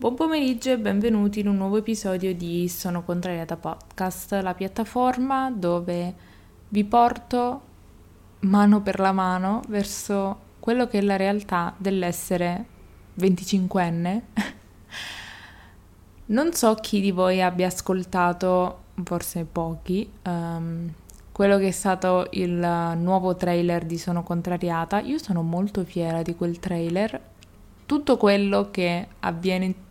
Buon pomeriggio e benvenuti in un nuovo episodio di Sono Contrariata Podcast, la piattaforma dove vi porto mano per la mano verso quello che è la realtà dell'essere 25enne. non so chi di voi abbia ascoltato, forse pochi, um, quello che è stato il nuovo trailer di Sono Contrariata. Io sono molto fiera di quel trailer. Tutto quello che avviene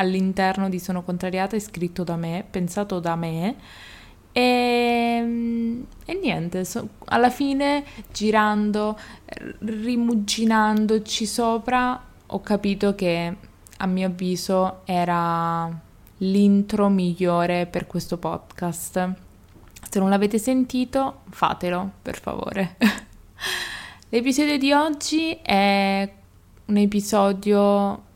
all'interno di Sono contrariata è scritto da me, pensato da me. E, e niente, so, alla fine girando, rimuginandoci sopra, ho capito che a mio avviso era l'intro migliore per questo podcast. Se non l'avete sentito, fatelo per favore. L'episodio di oggi è un episodio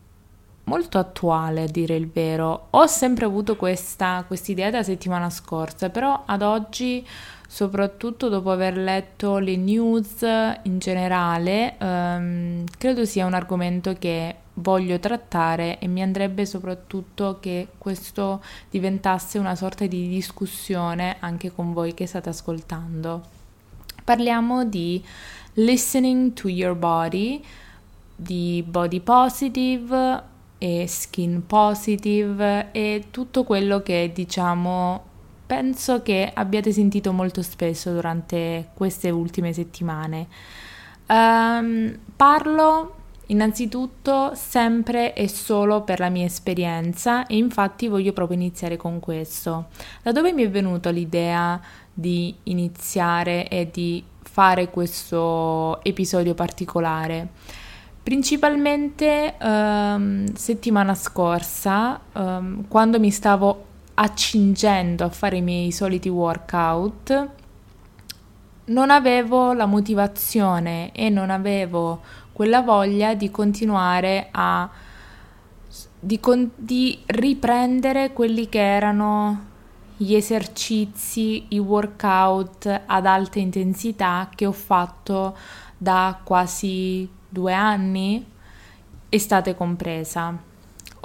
molto attuale a dire il vero. Ho sempre avuto questa idea da settimana scorsa, però ad oggi, soprattutto dopo aver letto le news in generale, ehm, credo sia un argomento che voglio trattare e mi andrebbe soprattutto che questo diventasse una sorta di discussione anche con voi che state ascoltando. Parliamo di listening to your body, di body positive, e skin positive e tutto quello che diciamo penso che abbiate sentito molto spesso durante queste ultime settimane. Um, parlo innanzitutto sempre e solo per la mia esperienza e infatti voglio proprio iniziare con questo. Da dove mi è venuta l'idea di iniziare e di fare questo episodio particolare? Principalmente um, settimana scorsa, um, quando mi stavo accingendo a fare i miei soliti workout, non avevo la motivazione e non avevo quella voglia di continuare a di, con, di riprendere quelli che erano gli esercizi, i workout ad alta intensità che ho fatto da quasi due anni, estate compresa.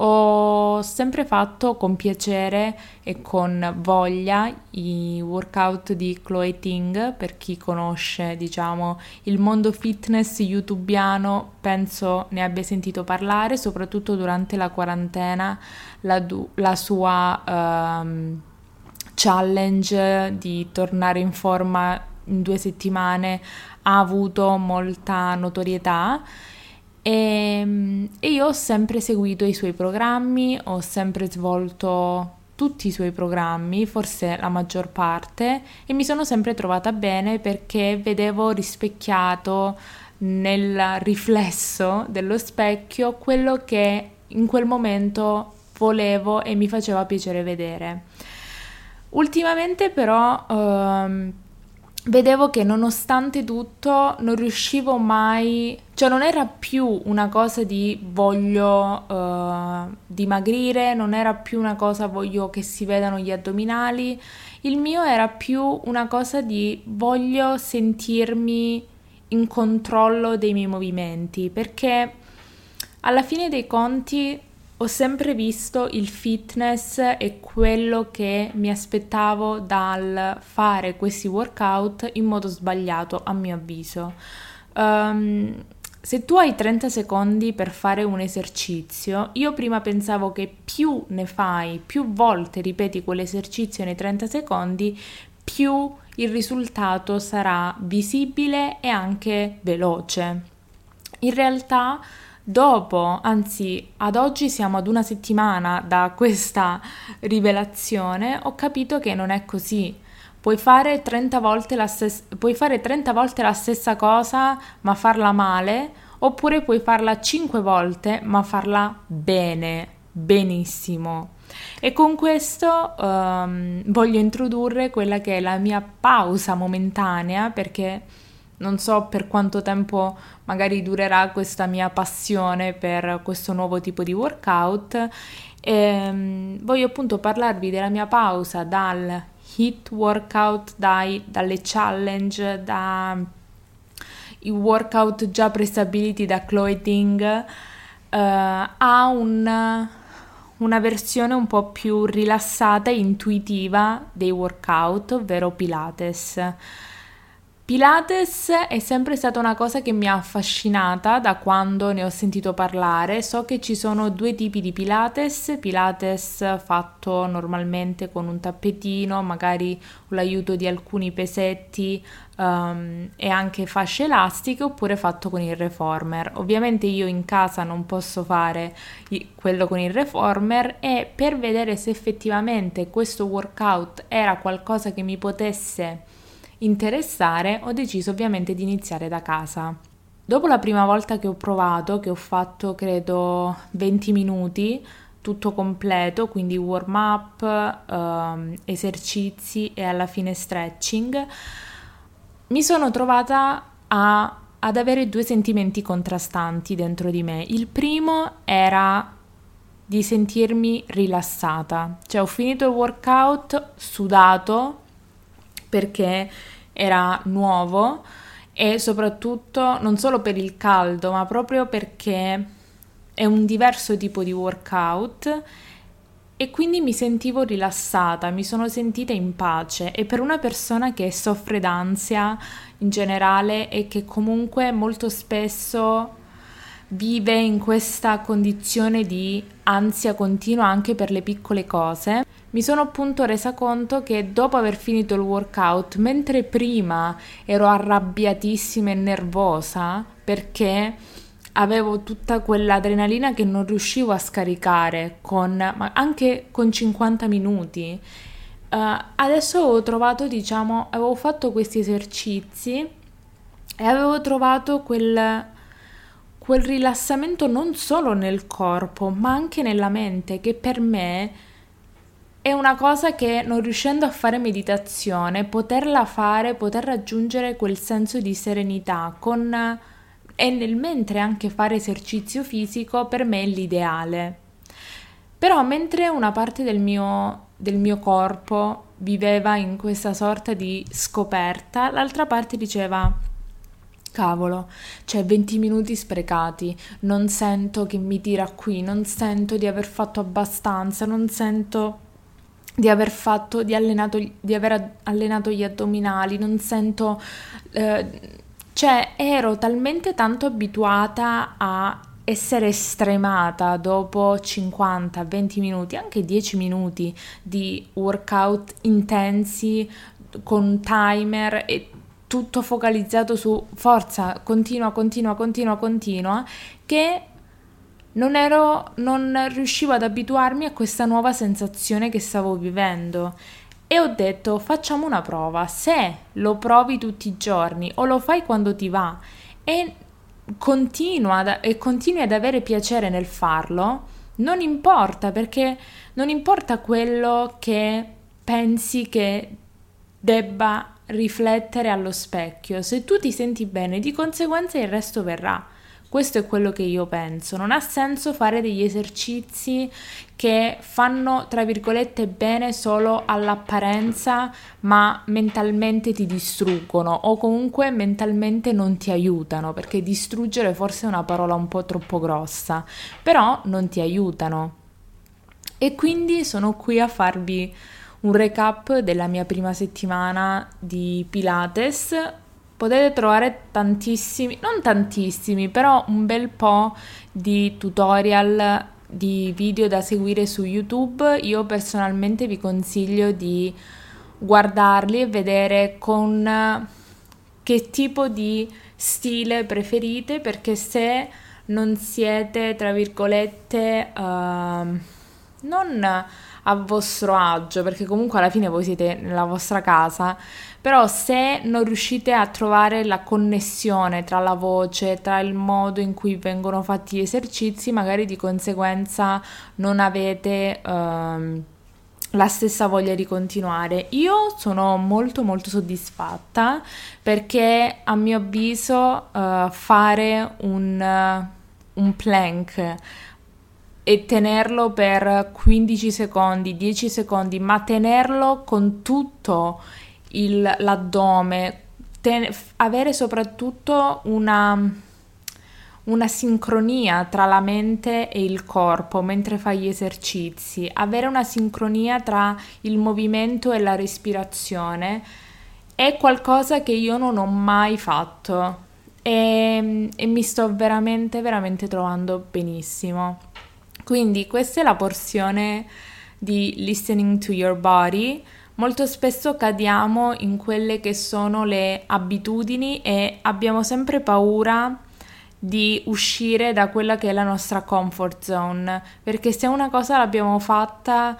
Ho sempre fatto con piacere e con voglia i workout di Chloe Ting, per chi conosce, diciamo, il mondo fitness youtubiano, penso ne abbia sentito parlare, soprattutto durante la quarantena, la, la sua um, challenge di tornare in forma in due settimane ha avuto molta notorietà e, ehm, e io ho sempre seguito i suoi programmi, ho sempre svolto tutti i suoi programmi, forse la maggior parte, e mi sono sempre trovata bene perché vedevo rispecchiato nel riflesso dello specchio quello che in quel momento volevo e mi faceva piacere vedere. Ultimamente però ehm, vedevo che nonostante tutto non riuscivo mai, cioè non era più una cosa di voglio uh, dimagrire, non era più una cosa voglio che si vedano gli addominali, il mio era più una cosa di voglio sentirmi in controllo dei miei movimenti, perché alla fine dei conti ho sempre visto il fitness e quello che mi aspettavo dal fare questi workout in modo sbagliato, a mio avviso. Um, se tu hai 30 secondi per fare un esercizio, io prima pensavo che più ne fai, più volte ripeti quell'esercizio nei 30 secondi, più il risultato sarà visibile e anche veloce. In realtà Dopo, anzi ad oggi siamo ad una settimana da questa rivelazione, ho capito che non è così. Puoi fare 30 volte la, stes- fare 30 volte la stessa cosa ma farla male, oppure puoi farla 5 volte ma farla bene, benissimo. E con questo um, voglio introdurre quella che è la mia pausa momentanea perché non so per quanto tempo magari durerà questa mia passione per questo nuovo tipo di workout. E, ehm, voglio appunto parlarvi della mia pausa dal hit workout, dai, dalle challenge, dai workout già prestabiliti da Chloe Ting uh, a un una versione un po' più rilassata e intuitiva dei workout, ovvero Pilates. Pilates è sempre stata una cosa che mi ha affascinata da quando ne ho sentito parlare. So che ci sono due tipi di Pilates, Pilates fatto normalmente con un tappetino, magari con l'aiuto di alcuni pesetti um, e anche fasce elastiche, oppure fatto con il reformer. Ovviamente io in casa non posso fare quello con il reformer e per vedere se effettivamente questo workout era qualcosa che mi potesse interessare, ho deciso ovviamente di iniziare da casa. Dopo la prima volta che ho provato, che ho fatto credo 20 minuti, tutto completo, quindi warm up, ehm, esercizi e alla fine stretching, mi sono trovata a, ad avere due sentimenti contrastanti dentro di me. Il primo era di sentirmi rilassata, cioè ho finito il workout sudato, perché era nuovo e soprattutto non solo per il caldo, ma proprio perché è un diverso tipo di workout e quindi mi sentivo rilassata, mi sono sentita in pace. E per una persona che soffre d'ansia in generale e che comunque molto spesso vive in questa condizione di ansia continua anche per le piccole cose, mi sono appunto resa conto che dopo aver finito il workout, mentre prima ero arrabbiatissima e nervosa perché avevo tutta quell'adrenalina che non riuscivo a scaricare con, ma anche con 50 minuti. Uh, adesso ho trovato, diciamo, avevo fatto questi esercizi e avevo trovato quel, quel rilassamento non solo nel corpo, ma anche nella mente, che per me è una cosa che non riuscendo a fare meditazione, poterla fare, poter raggiungere quel senso di serenità con e nel mentre anche fare esercizio fisico per me è l'ideale. Però mentre una parte del mio, del mio corpo viveva in questa sorta di scoperta, l'altra parte diceva Cavolo, cioè 20 minuti sprecati, non sento che mi tira qui, non sento di aver fatto abbastanza, non sento di aver fatto, di, allenato, di aver allenato gli addominali, non sento... Eh, cioè ero talmente tanto abituata a essere estremata dopo 50-20 minuti, anche 10 minuti di workout intensi con timer e tutto focalizzato su forza, continua, continua, continua, continua, che non, ero, non riuscivo ad abituarmi a questa nuova sensazione che stavo vivendo. E ho detto facciamo una prova, se lo provi tutti i giorni o lo fai quando ti va e, ad, e continui ad avere piacere nel farlo, non importa perché non importa quello che pensi che debba riflettere allo specchio, se tu ti senti bene di conseguenza il resto verrà. Questo è quello che io penso. Non ha senso fare degli esercizi che fanno, tra virgolette, bene solo all'apparenza, ma mentalmente ti distruggono o comunque mentalmente non ti aiutano, perché distruggere forse è una parola un po' troppo grossa, però non ti aiutano. E quindi sono qui a farvi un recap della mia prima settimana di Pilates potete trovare tantissimi, non tantissimi, però un bel po' di tutorial, di video da seguire su YouTube. Io personalmente vi consiglio di guardarli e vedere con che tipo di stile preferite perché se non siete tra virgolette uh, non a vostro agio perché comunque alla fine voi siete nella vostra casa però se non riuscite a trovare la connessione tra la voce, tra il modo in cui vengono fatti gli esercizi, magari di conseguenza non avete ehm, la stessa voglia di continuare. Io sono molto molto soddisfatta perché a mio avviso eh, fare un, un plank e tenerlo per 15 secondi, 10 secondi, ma tenerlo con tutto il, l'addome, ten- avere soprattutto una, una sincronia tra la mente e il corpo mentre fai gli esercizi, avere una sincronia tra il movimento e la respirazione è qualcosa che io non ho mai fatto e, e mi sto veramente, veramente trovando benissimo. Quindi questa è la porzione di listening to your body. Molto spesso cadiamo in quelle che sono le abitudini e abbiamo sempre paura di uscire da quella che è la nostra comfort zone, perché se una cosa l'abbiamo fatta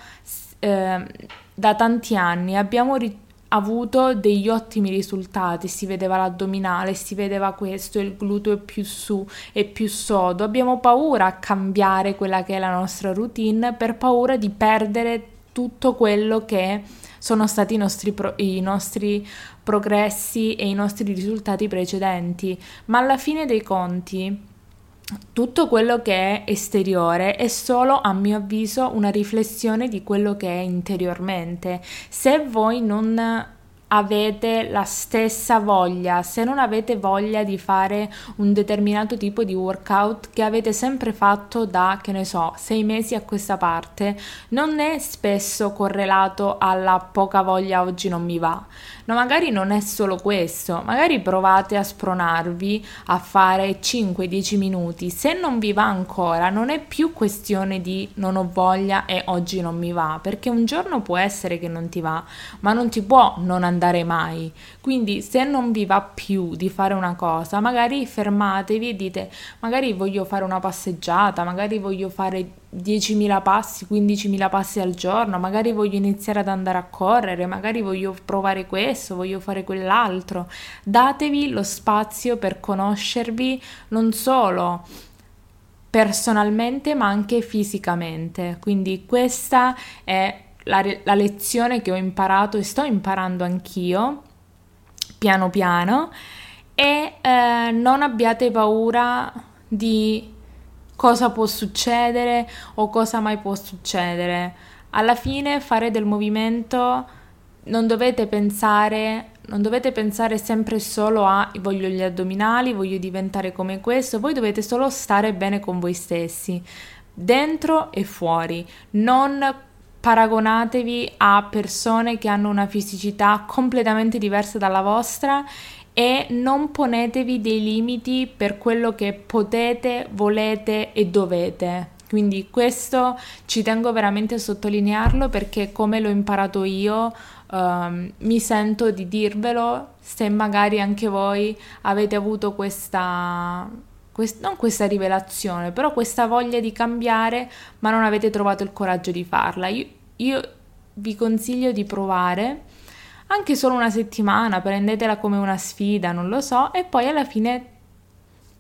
eh, da tanti anni, abbiamo ri- avuto degli ottimi risultati, si vedeva l'addominale, si vedeva questo, il gluteo è più su e più sodo. Abbiamo paura a cambiare quella che è la nostra routine per paura di perdere tutto quello che sono stati i nostri, pro- i nostri progressi e i nostri risultati precedenti. Ma alla fine dei conti tutto quello che è esteriore è solo, a mio avviso, una riflessione di quello che è interiormente. Se voi non avete la stessa voglia, se non avete voglia di fare un determinato tipo di workout che avete sempre fatto da, che ne so, sei mesi a questa parte, non è spesso correlato alla poca voglia oggi non mi va. No, magari non è solo questo, magari provate a spronarvi a fare 5-10 minuti. Se non vi va ancora, non è più questione di non ho voglia e oggi non mi va, perché un giorno può essere che non ti va, ma non ti può non andare mai. Quindi se non vi va più di fare una cosa, magari fermatevi e dite magari voglio fare una passeggiata, magari voglio fare 10.000 passi, 15.000 passi al giorno, magari voglio iniziare ad andare a correre, magari voglio provare questo, voglio fare quell'altro. Datevi lo spazio per conoscervi non solo personalmente ma anche fisicamente. Quindi questa è la, la lezione che ho imparato e sto imparando anch'io, piano piano, e eh, non abbiate paura di cosa può succedere o cosa mai può succedere. Alla fine fare del movimento non dovete pensare non dovete pensare sempre solo a voglio gli addominali, voglio diventare come questo, voi dovete solo stare bene con voi stessi, dentro e fuori. Non paragonatevi a persone che hanno una fisicità completamente diversa dalla vostra e non ponetevi dei limiti per quello che potete, volete e dovete. Quindi questo ci tengo veramente a sottolinearlo perché come l'ho imparato io um, mi sento di dirvelo se magari anche voi avete avuto questa, quest- non questa rivelazione, però questa voglia di cambiare ma non avete trovato il coraggio di farla. io, io vi consiglio di provare anche solo una settimana, prendetela come una sfida, non lo so, e poi alla fine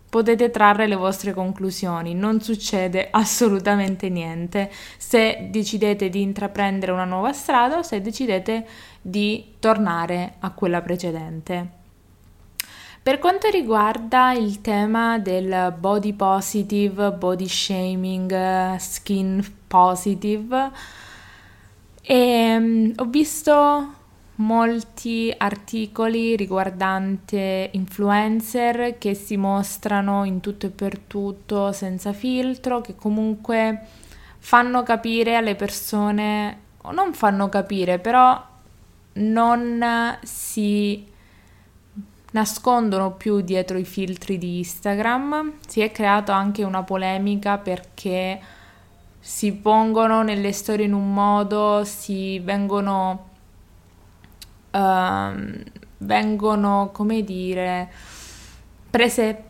potete trarre le vostre conclusioni. Non succede assolutamente niente se decidete di intraprendere una nuova strada o se decidete di tornare a quella precedente. Per quanto riguarda il tema del body positive, body shaming, skin positive, ehm, ho visto molti articoli riguardanti influencer che si mostrano in tutto e per tutto senza filtro, che comunque fanno capire alle persone, o non fanno capire, però non si nascondono più dietro i filtri di Instagram. Si è creata anche una polemica perché si pongono nelle storie in un modo, si vengono uh, vengono, come dire, prese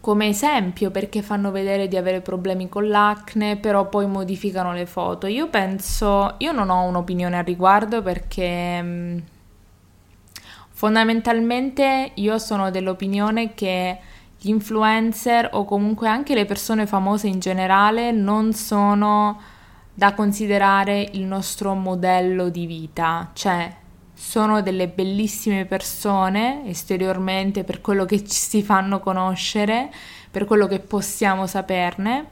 come esempio perché fanno vedere di avere problemi con l'acne, però poi modificano le foto. Io penso, io non ho un'opinione al riguardo perché mm, fondamentalmente io sono dell'opinione che gli influencer o comunque anche le persone famose in generale non sono da considerare il nostro modello di vita, cioè sono delle bellissime persone esteriormente per quello che ci si fanno conoscere, per quello che possiamo saperne,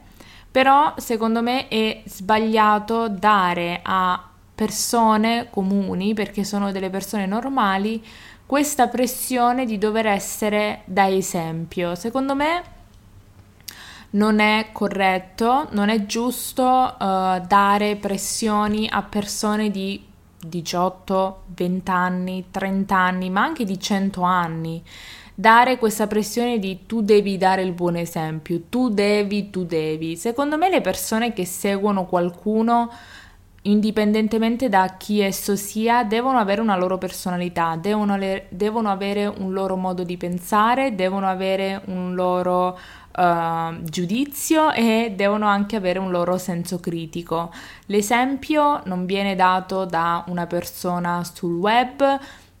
però secondo me è sbagliato dare a persone comuni, perché sono delle persone normali, questa pressione di dover essere da esempio. Secondo me non è corretto, non è giusto uh, dare pressioni a persone di 18, 20 anni, 30 anni, ma anche di 100 anni. Dare questa pressione di tu devi dare il buon esempio, tu devi, tu devi. Secondo me le persone che seguono qualcuno indipendentemente da chi esso sia, devono avere una loro personalità, devono, le, devono avere un loro modo di pensare, devono avere un loro uh, giudizio e devono anche avere un loro senso critico. L'esempio non viene dato da una persona sul web,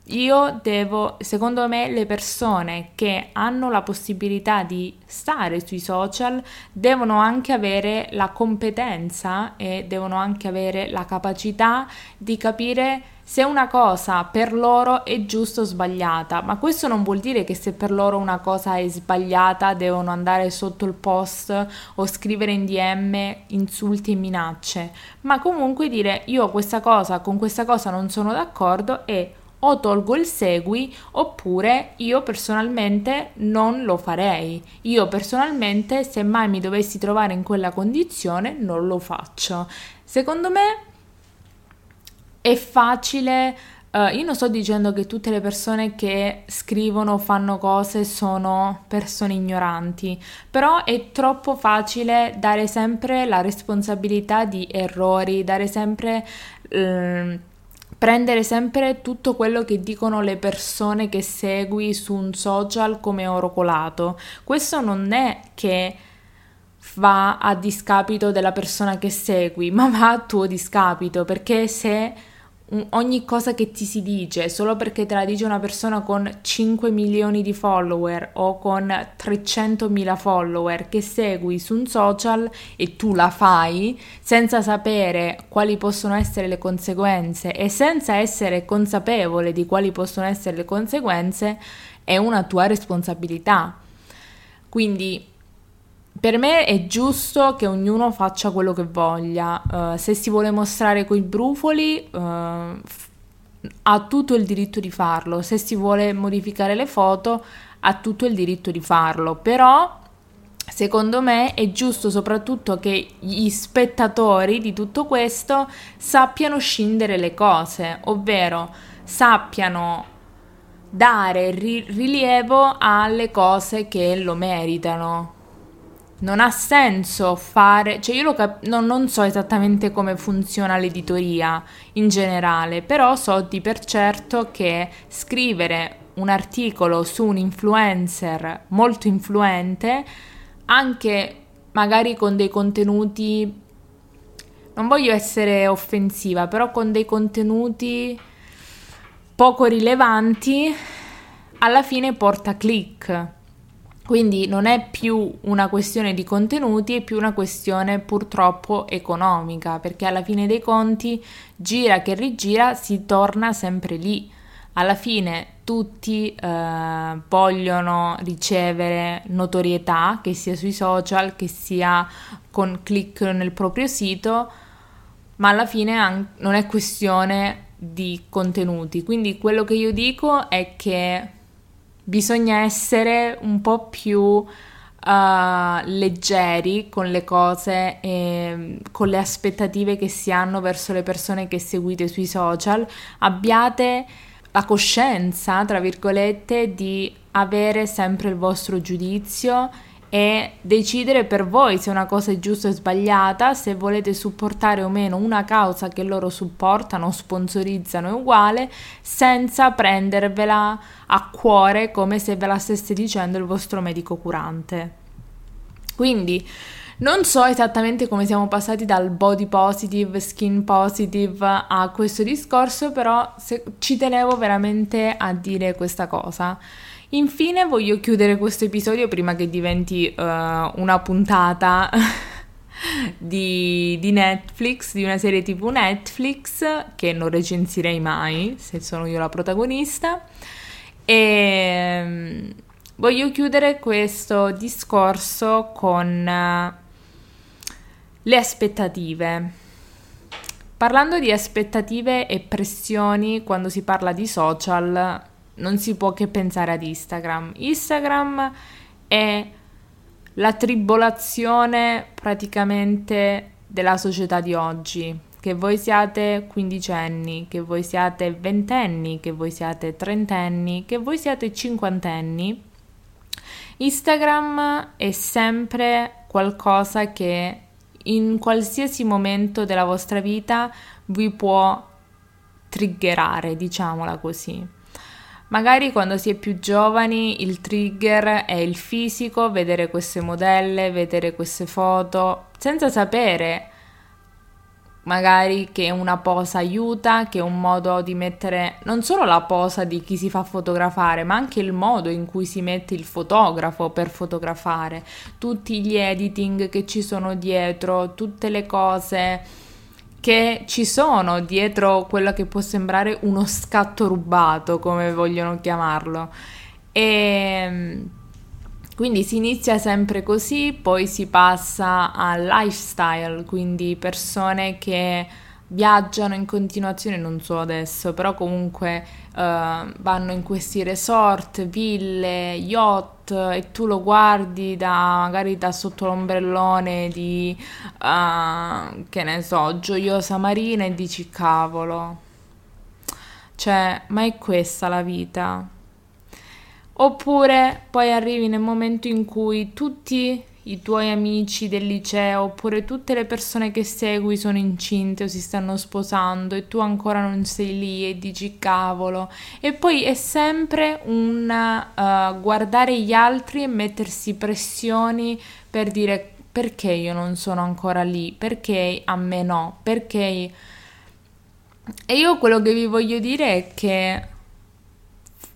io devo, secondo me, le persone che hanno la possibilità di stare sui social devono anche avere la competenza e devono anche avere la capacità di capire se una cosa per loro è giusta o sbagliata, ma questo non vuol dire che se per loro una cosa è sbagliata devono andare sotto il post o scrivere in DM insulti e minacce, ma comunque dire io questa cosa con questa cosa non sono d'accordo e o tolgo il segui oppure io personalmente non lo farei. Io personalmente se mai mi dovessi trovare in quella condizione non lo faccio. Secondo me è facile Uh, io non sto dicendo che tutte le persone che scrivono o fanno cose sono persone ignoranti, però è troppo facile dare sempre la responsabilità di errori, dare sempre uh, prendere sempre tutto quello che dicono le persone che segui su un social come oro colato. Questo non è che va a discapito della persona che segui, ma va a tuo discapito, perché se ogni cosa che ti si dice solo perché te la dice una persona con 5 milioni di follower o con 300 mila follower che segui su un social e tu la fai senza sapere quali possono essere le conseguenze e senza essere consapevole di quali possono essere le conseguenze è una tua responsabilità. Quindi per me è giusto che ognuno faccia quello che voglia. Uh, se si vuole mostrare coi brufoli, uh, ha tutto il diritto di farlo. Se si vuole modificare le foto, ha tutto il diritto di farlo. Però, secondo me, è giusto soprattutto che gli spettatori di tutto questo sappiano scindere le cose, ovvero sappiano dare ri- rilievo alle cose che lo meritano non ha senso fare, cioè io cap- non, non, so esattamente come funziona l'editoria in generale, però so di per certo che scrivere un articolo su un influencer molto influente, anche magari con dei contenuti, non voglio essere offensiva, però con dei contenuti poco rilevanti, alla fine porta click quindi non è più una questione di contenuti, è più una questione purtroppo economica, perché alla fine dei conti, gira che rigira, si torna sempre lì. Alla fine tutti eh, vogliono ricevere notorietà, che sia sui social, che sia con click nel proprio sito, ma alla fine non è questione di contenuti. Quindi quello che io dico è che bisogna essere un po' più uh, leggeri con le cose e con le aspettative che si hanno verso le persone che seguite sui social. Abbiate la coscienza, tra virgolette, di avere sempre il vostro giudizio e decidere per voi se una cosa è giusta o sbagliata, se volete supportare o meno una causa che loro supportano, sponsorizzano è uguale, senza prendervela a cuore come se ve la stesse dicendo il vostro medico curante. Quindi non so esattamente come siamo passati dal body positive, skin positive a questo discorso, però ci tenevo veramente a dire questa cosa. Infine voglio chiudere questo episodio prima che diventi uh, una puntata di, di, Netflix, di una serie tv Netflix che non recensirei mai se sono io la protagonista. E um, voglio chiudere questo discorso con uh, le aspettative. Parlando di aspettative e pressioni quando si parla di social, non si può che pensare ad Instagram. Instagram è la tribolazione praticamente della società di oggi. Che voi siate quindicenni, che voi siate ventenni, che voi siate trentenni, che voi siate cinquantenni, Instagram è sempre qualcosa che in qualsiasi momento della vostra vita vi può triggerare, diciamola così. Magari quando si è più giovani il trigger è il fisico, vedere queste modelle, vedere queste foto, senza sapere magari che una posa aiuta, che è un modo di mettere non solo la posa di chi si fa fotografare, ma anche il modo in cui si mette il fotografo per fotografare, tutti gli editing che ci sono dietro, tutte le cose che ci sono dietro quello che può sembrare uno scatto rubato, come vogliono chiamarlo. E quindi si inizia sempre così, poi si passa al lifestyle, quindi persone che viaggiano in continuazione, non so adesso, però comunque vanno in questi resort, ville, yacht e tu lo guardi da magari da sotto l'ombrellone di uh, che ne so, gioiosa marina e dici cavolo. Cioè, ma è questa la vita? Oppure poi arrivi nel momento in cui tutti i tuoi amici del liceo oppure tutte le persone che segui sono incinte o si stanno sposando e tu ancora non sei lì e dici cavolo. E poi è sempre un uh, guardare gli altri e mettersi pressioni per dire perché io non sono ancora lì, perché a me no, perché... E io quello che vi voglio dire è che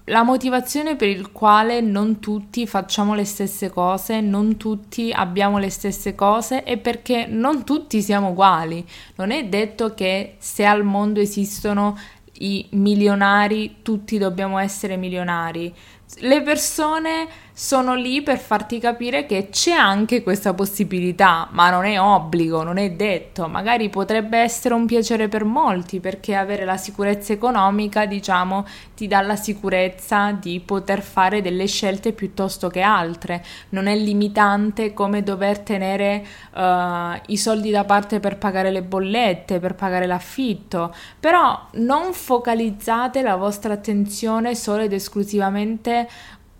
la motivazione per il quale non tutti facciamo le stesse cose, non tutti abbiamo le stesse cose è perché non tutti siamo uguali. Non è detto che se al mondo esistono i milionari, tutti dobbiamo essere milionari. Le persone sono lì per farti capire che c'è anche questa possibilità, ma non è obbligo, non è detto. Magari potrebbe essere un piacere per molti perché avere la sicurezza economica, diciamo, ti dà la sicurezza di poter fare delle scelte piuttosto che altre. Non è limitante come dover tenere uh, i soldi da parte per pagare le bollette, per pagare l'affitto. Però non focalizzate la vostra attenzione solo ed esclusivamente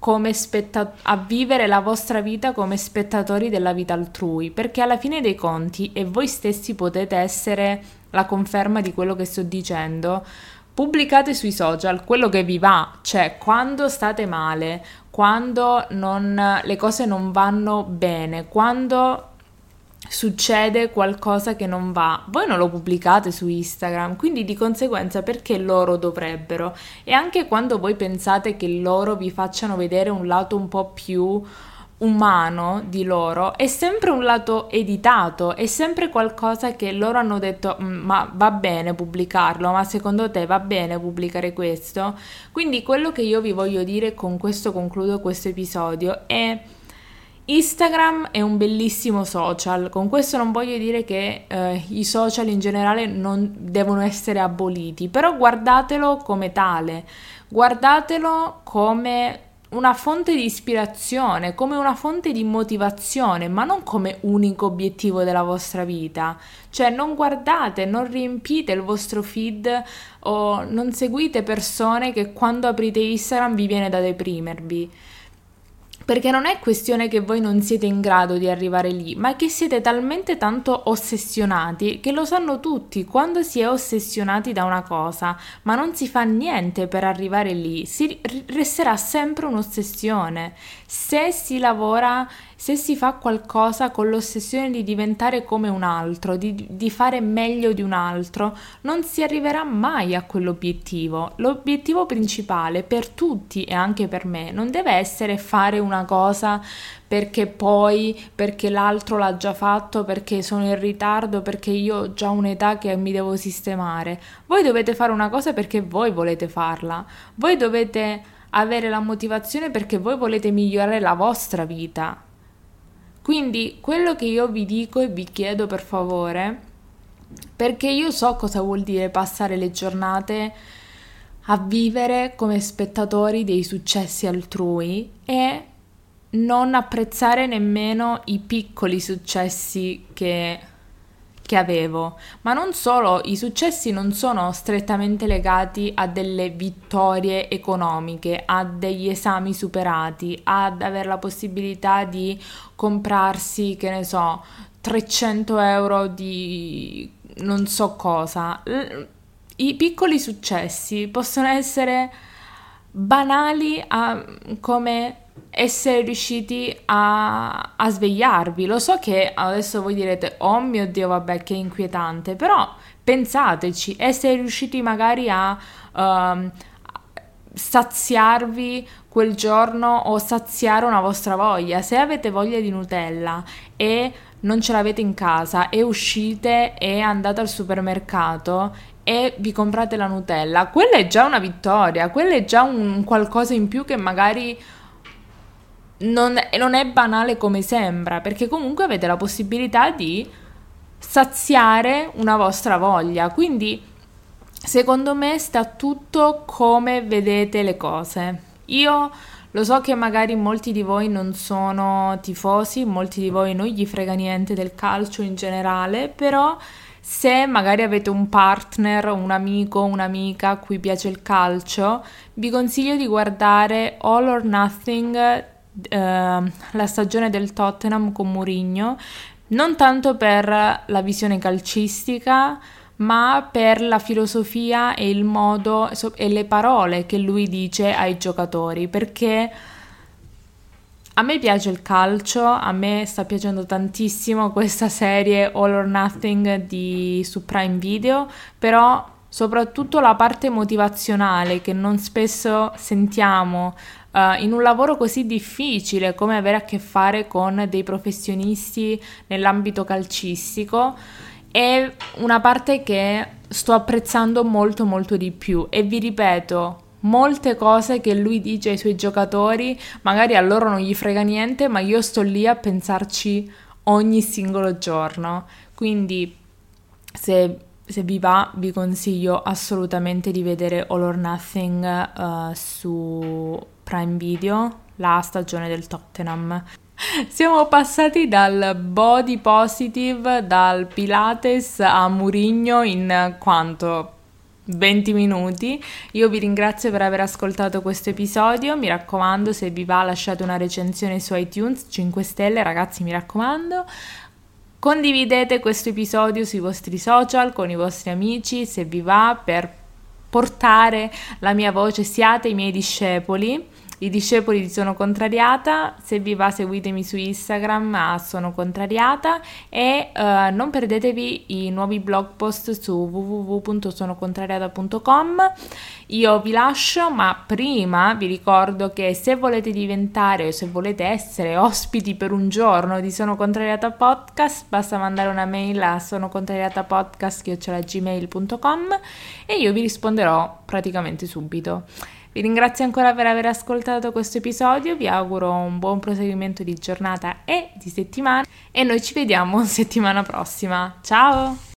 come spetta- a vivere la vostra vita come spettatori della vita altrui, perché alla fine dei conti, e voi stessi potete essere la conferma di quello che sto dicendo, pubblicate sui social quello che vi va, cioè quando state male, quando non, le cose non vanno bene, quando succede qualcosa che non va, voi non lo pubblicate su Instagram, quindi di conseguenza perché loro dovrebbero? E anche quando voi pensate che loro vi facciano vedere un lato un po' più umano di loro, è sempre un lato editato, è sempre qualcosa che loro hanno detto mm, ma va bene pubblicarlo, ma secondo te va bene pubblicare questo? Quindi quello che io vi voglio dire con questo concludo questo episodio è Instagram è un bellissimo social, con questo non voglio dire che eh, i social in generale non devono essere aboliti, però guardatelo come tale, guardatelo come una fonte di ispirazione, come una fonte di motivazione, ma non come unico obiettivo della vostra vita. Cioè non guardate, non riempite il vostro feed o non seguite persone che quando aprite Instagram vi viene da deprimervi perché non è questione che voi non siete in grado di arrivare lì, ma che siete talmente tanto ossessionati che lo sanno tutti, quando si è ossessionati da una cosa, ma non si fa niente per arrivare lì, si resterà sempre un'ossessione. Se si lavora se si fa qualcosa con l'ossessione di diventare come un altro, di, di, fare meglio di un altro, non si arriverà mai a quell'obiettivo. L'obiettivo principale per tutti e anche per me non deve essere fare una cosa perché poi, perché l'altro l'ha già fatto, perché sono in ritardo, perché io ho già un'età che mi devo sistemare. Voi dovete fare una cosa perché voi volete farla. Voi dovete avere la motivazione perché voi volete migliorare la vostra vita quindi quello che io vi dico e vi chiedo per favore, perché io so cosa vuol dire passare le giornate a vivere come spettatori dei successi altrui e non apprezzare nemmeno i piccoli successi che, che avevo, ma non solo, i successi non sono strettamente legati a delle vittorie economiche, a degli esami superati, ad avere la possibilità di comprarsi, che ne so, 300 euro di non so cosa. I piccoli successi possono essere banali a, come essere riusciti a, a, svegliarvi. Lo so che adesso voi direte, oh mio Dio, vabbè, che inquietante, però pensateci, essere riusciti magari a uh, saziarvi quel giorno o saziare una vostra voglia. Se avete voglia di Nutella e non ce l'avete in casa e uscite e andate al supermercato e vi comprate la Nutella, quella è già una vittoria, quella è già un qualcosa in più che magari non, non è banale come sembra, perché comunque avete la possibilità di saziare una vostra voglia. Quindi, secondo me, sta tutto come vedete le cose. Io lo so che magari molti di voi non sono tifosi, molti di voi non gli frega niente del calcio in generale, però se magari avete un partner, un amico, un'amica a cui piace il calcio, vi consiglio di guardare All or Nothing, eh, la stagione del Tottenham con Mourinho, non tanto per la visione calcistica, ma per la filosofia e il modo e le parole che lui dice ai giocatori, perché a me piace il calcio, a me sta piacendo tantissimo questa serie All or Nothing di, su Prime Video, però soprattutto la parte motivazionale che non spesso sentiamo uh, in un lavoro così difficile come avere a che fare con dei professionisti nell'ambito calcistico è una parte che sto apprezzando molto molto di più. E vi ripeto molte cose che lui dice ai suoi giocatori magari a loro non gli frega niente ma io sto lì a pensarci ogni singolo giorno. Quindi se, se vi va vi consiglio assolutamente di vedere All or Nothing uh, su Prime Video la stagione del Tottenham siamo passati dal body positive, dal Pilates a Murigno in quanto? 20 minuti. Io vi ringrazio per aver ascoltato questo episodio. Mi raccomando, se vi va, lasciate una recensione su iTunes 5 stelle, ragazzi, mi raccomando. Condividete questo episodio sui vostri social con i vostri amici se vi va per portare la mia voce, siate i miei discepoli i discepoli di Sono Contrariata, se vi va seguitemi su Instagram a Sono Contrariata e uh, non perdetevi i nuovi blog post su www.sonocontrariata.com. Io vi lascio, ma prima vi ricordo che se volete diventare o se volete essere ospiti per un giorno di Sono Contrariata Podcast, basta mandare una mail a sonocontrariatapodcast.gmail.com e io vi risponderò praticamente subito. Vi ringrazio ancora per aver ascoltato questo episodio, vi auguro un buon proseguimento di giornata e di settimana e noi ci vediamo settimana prossima. Ciao!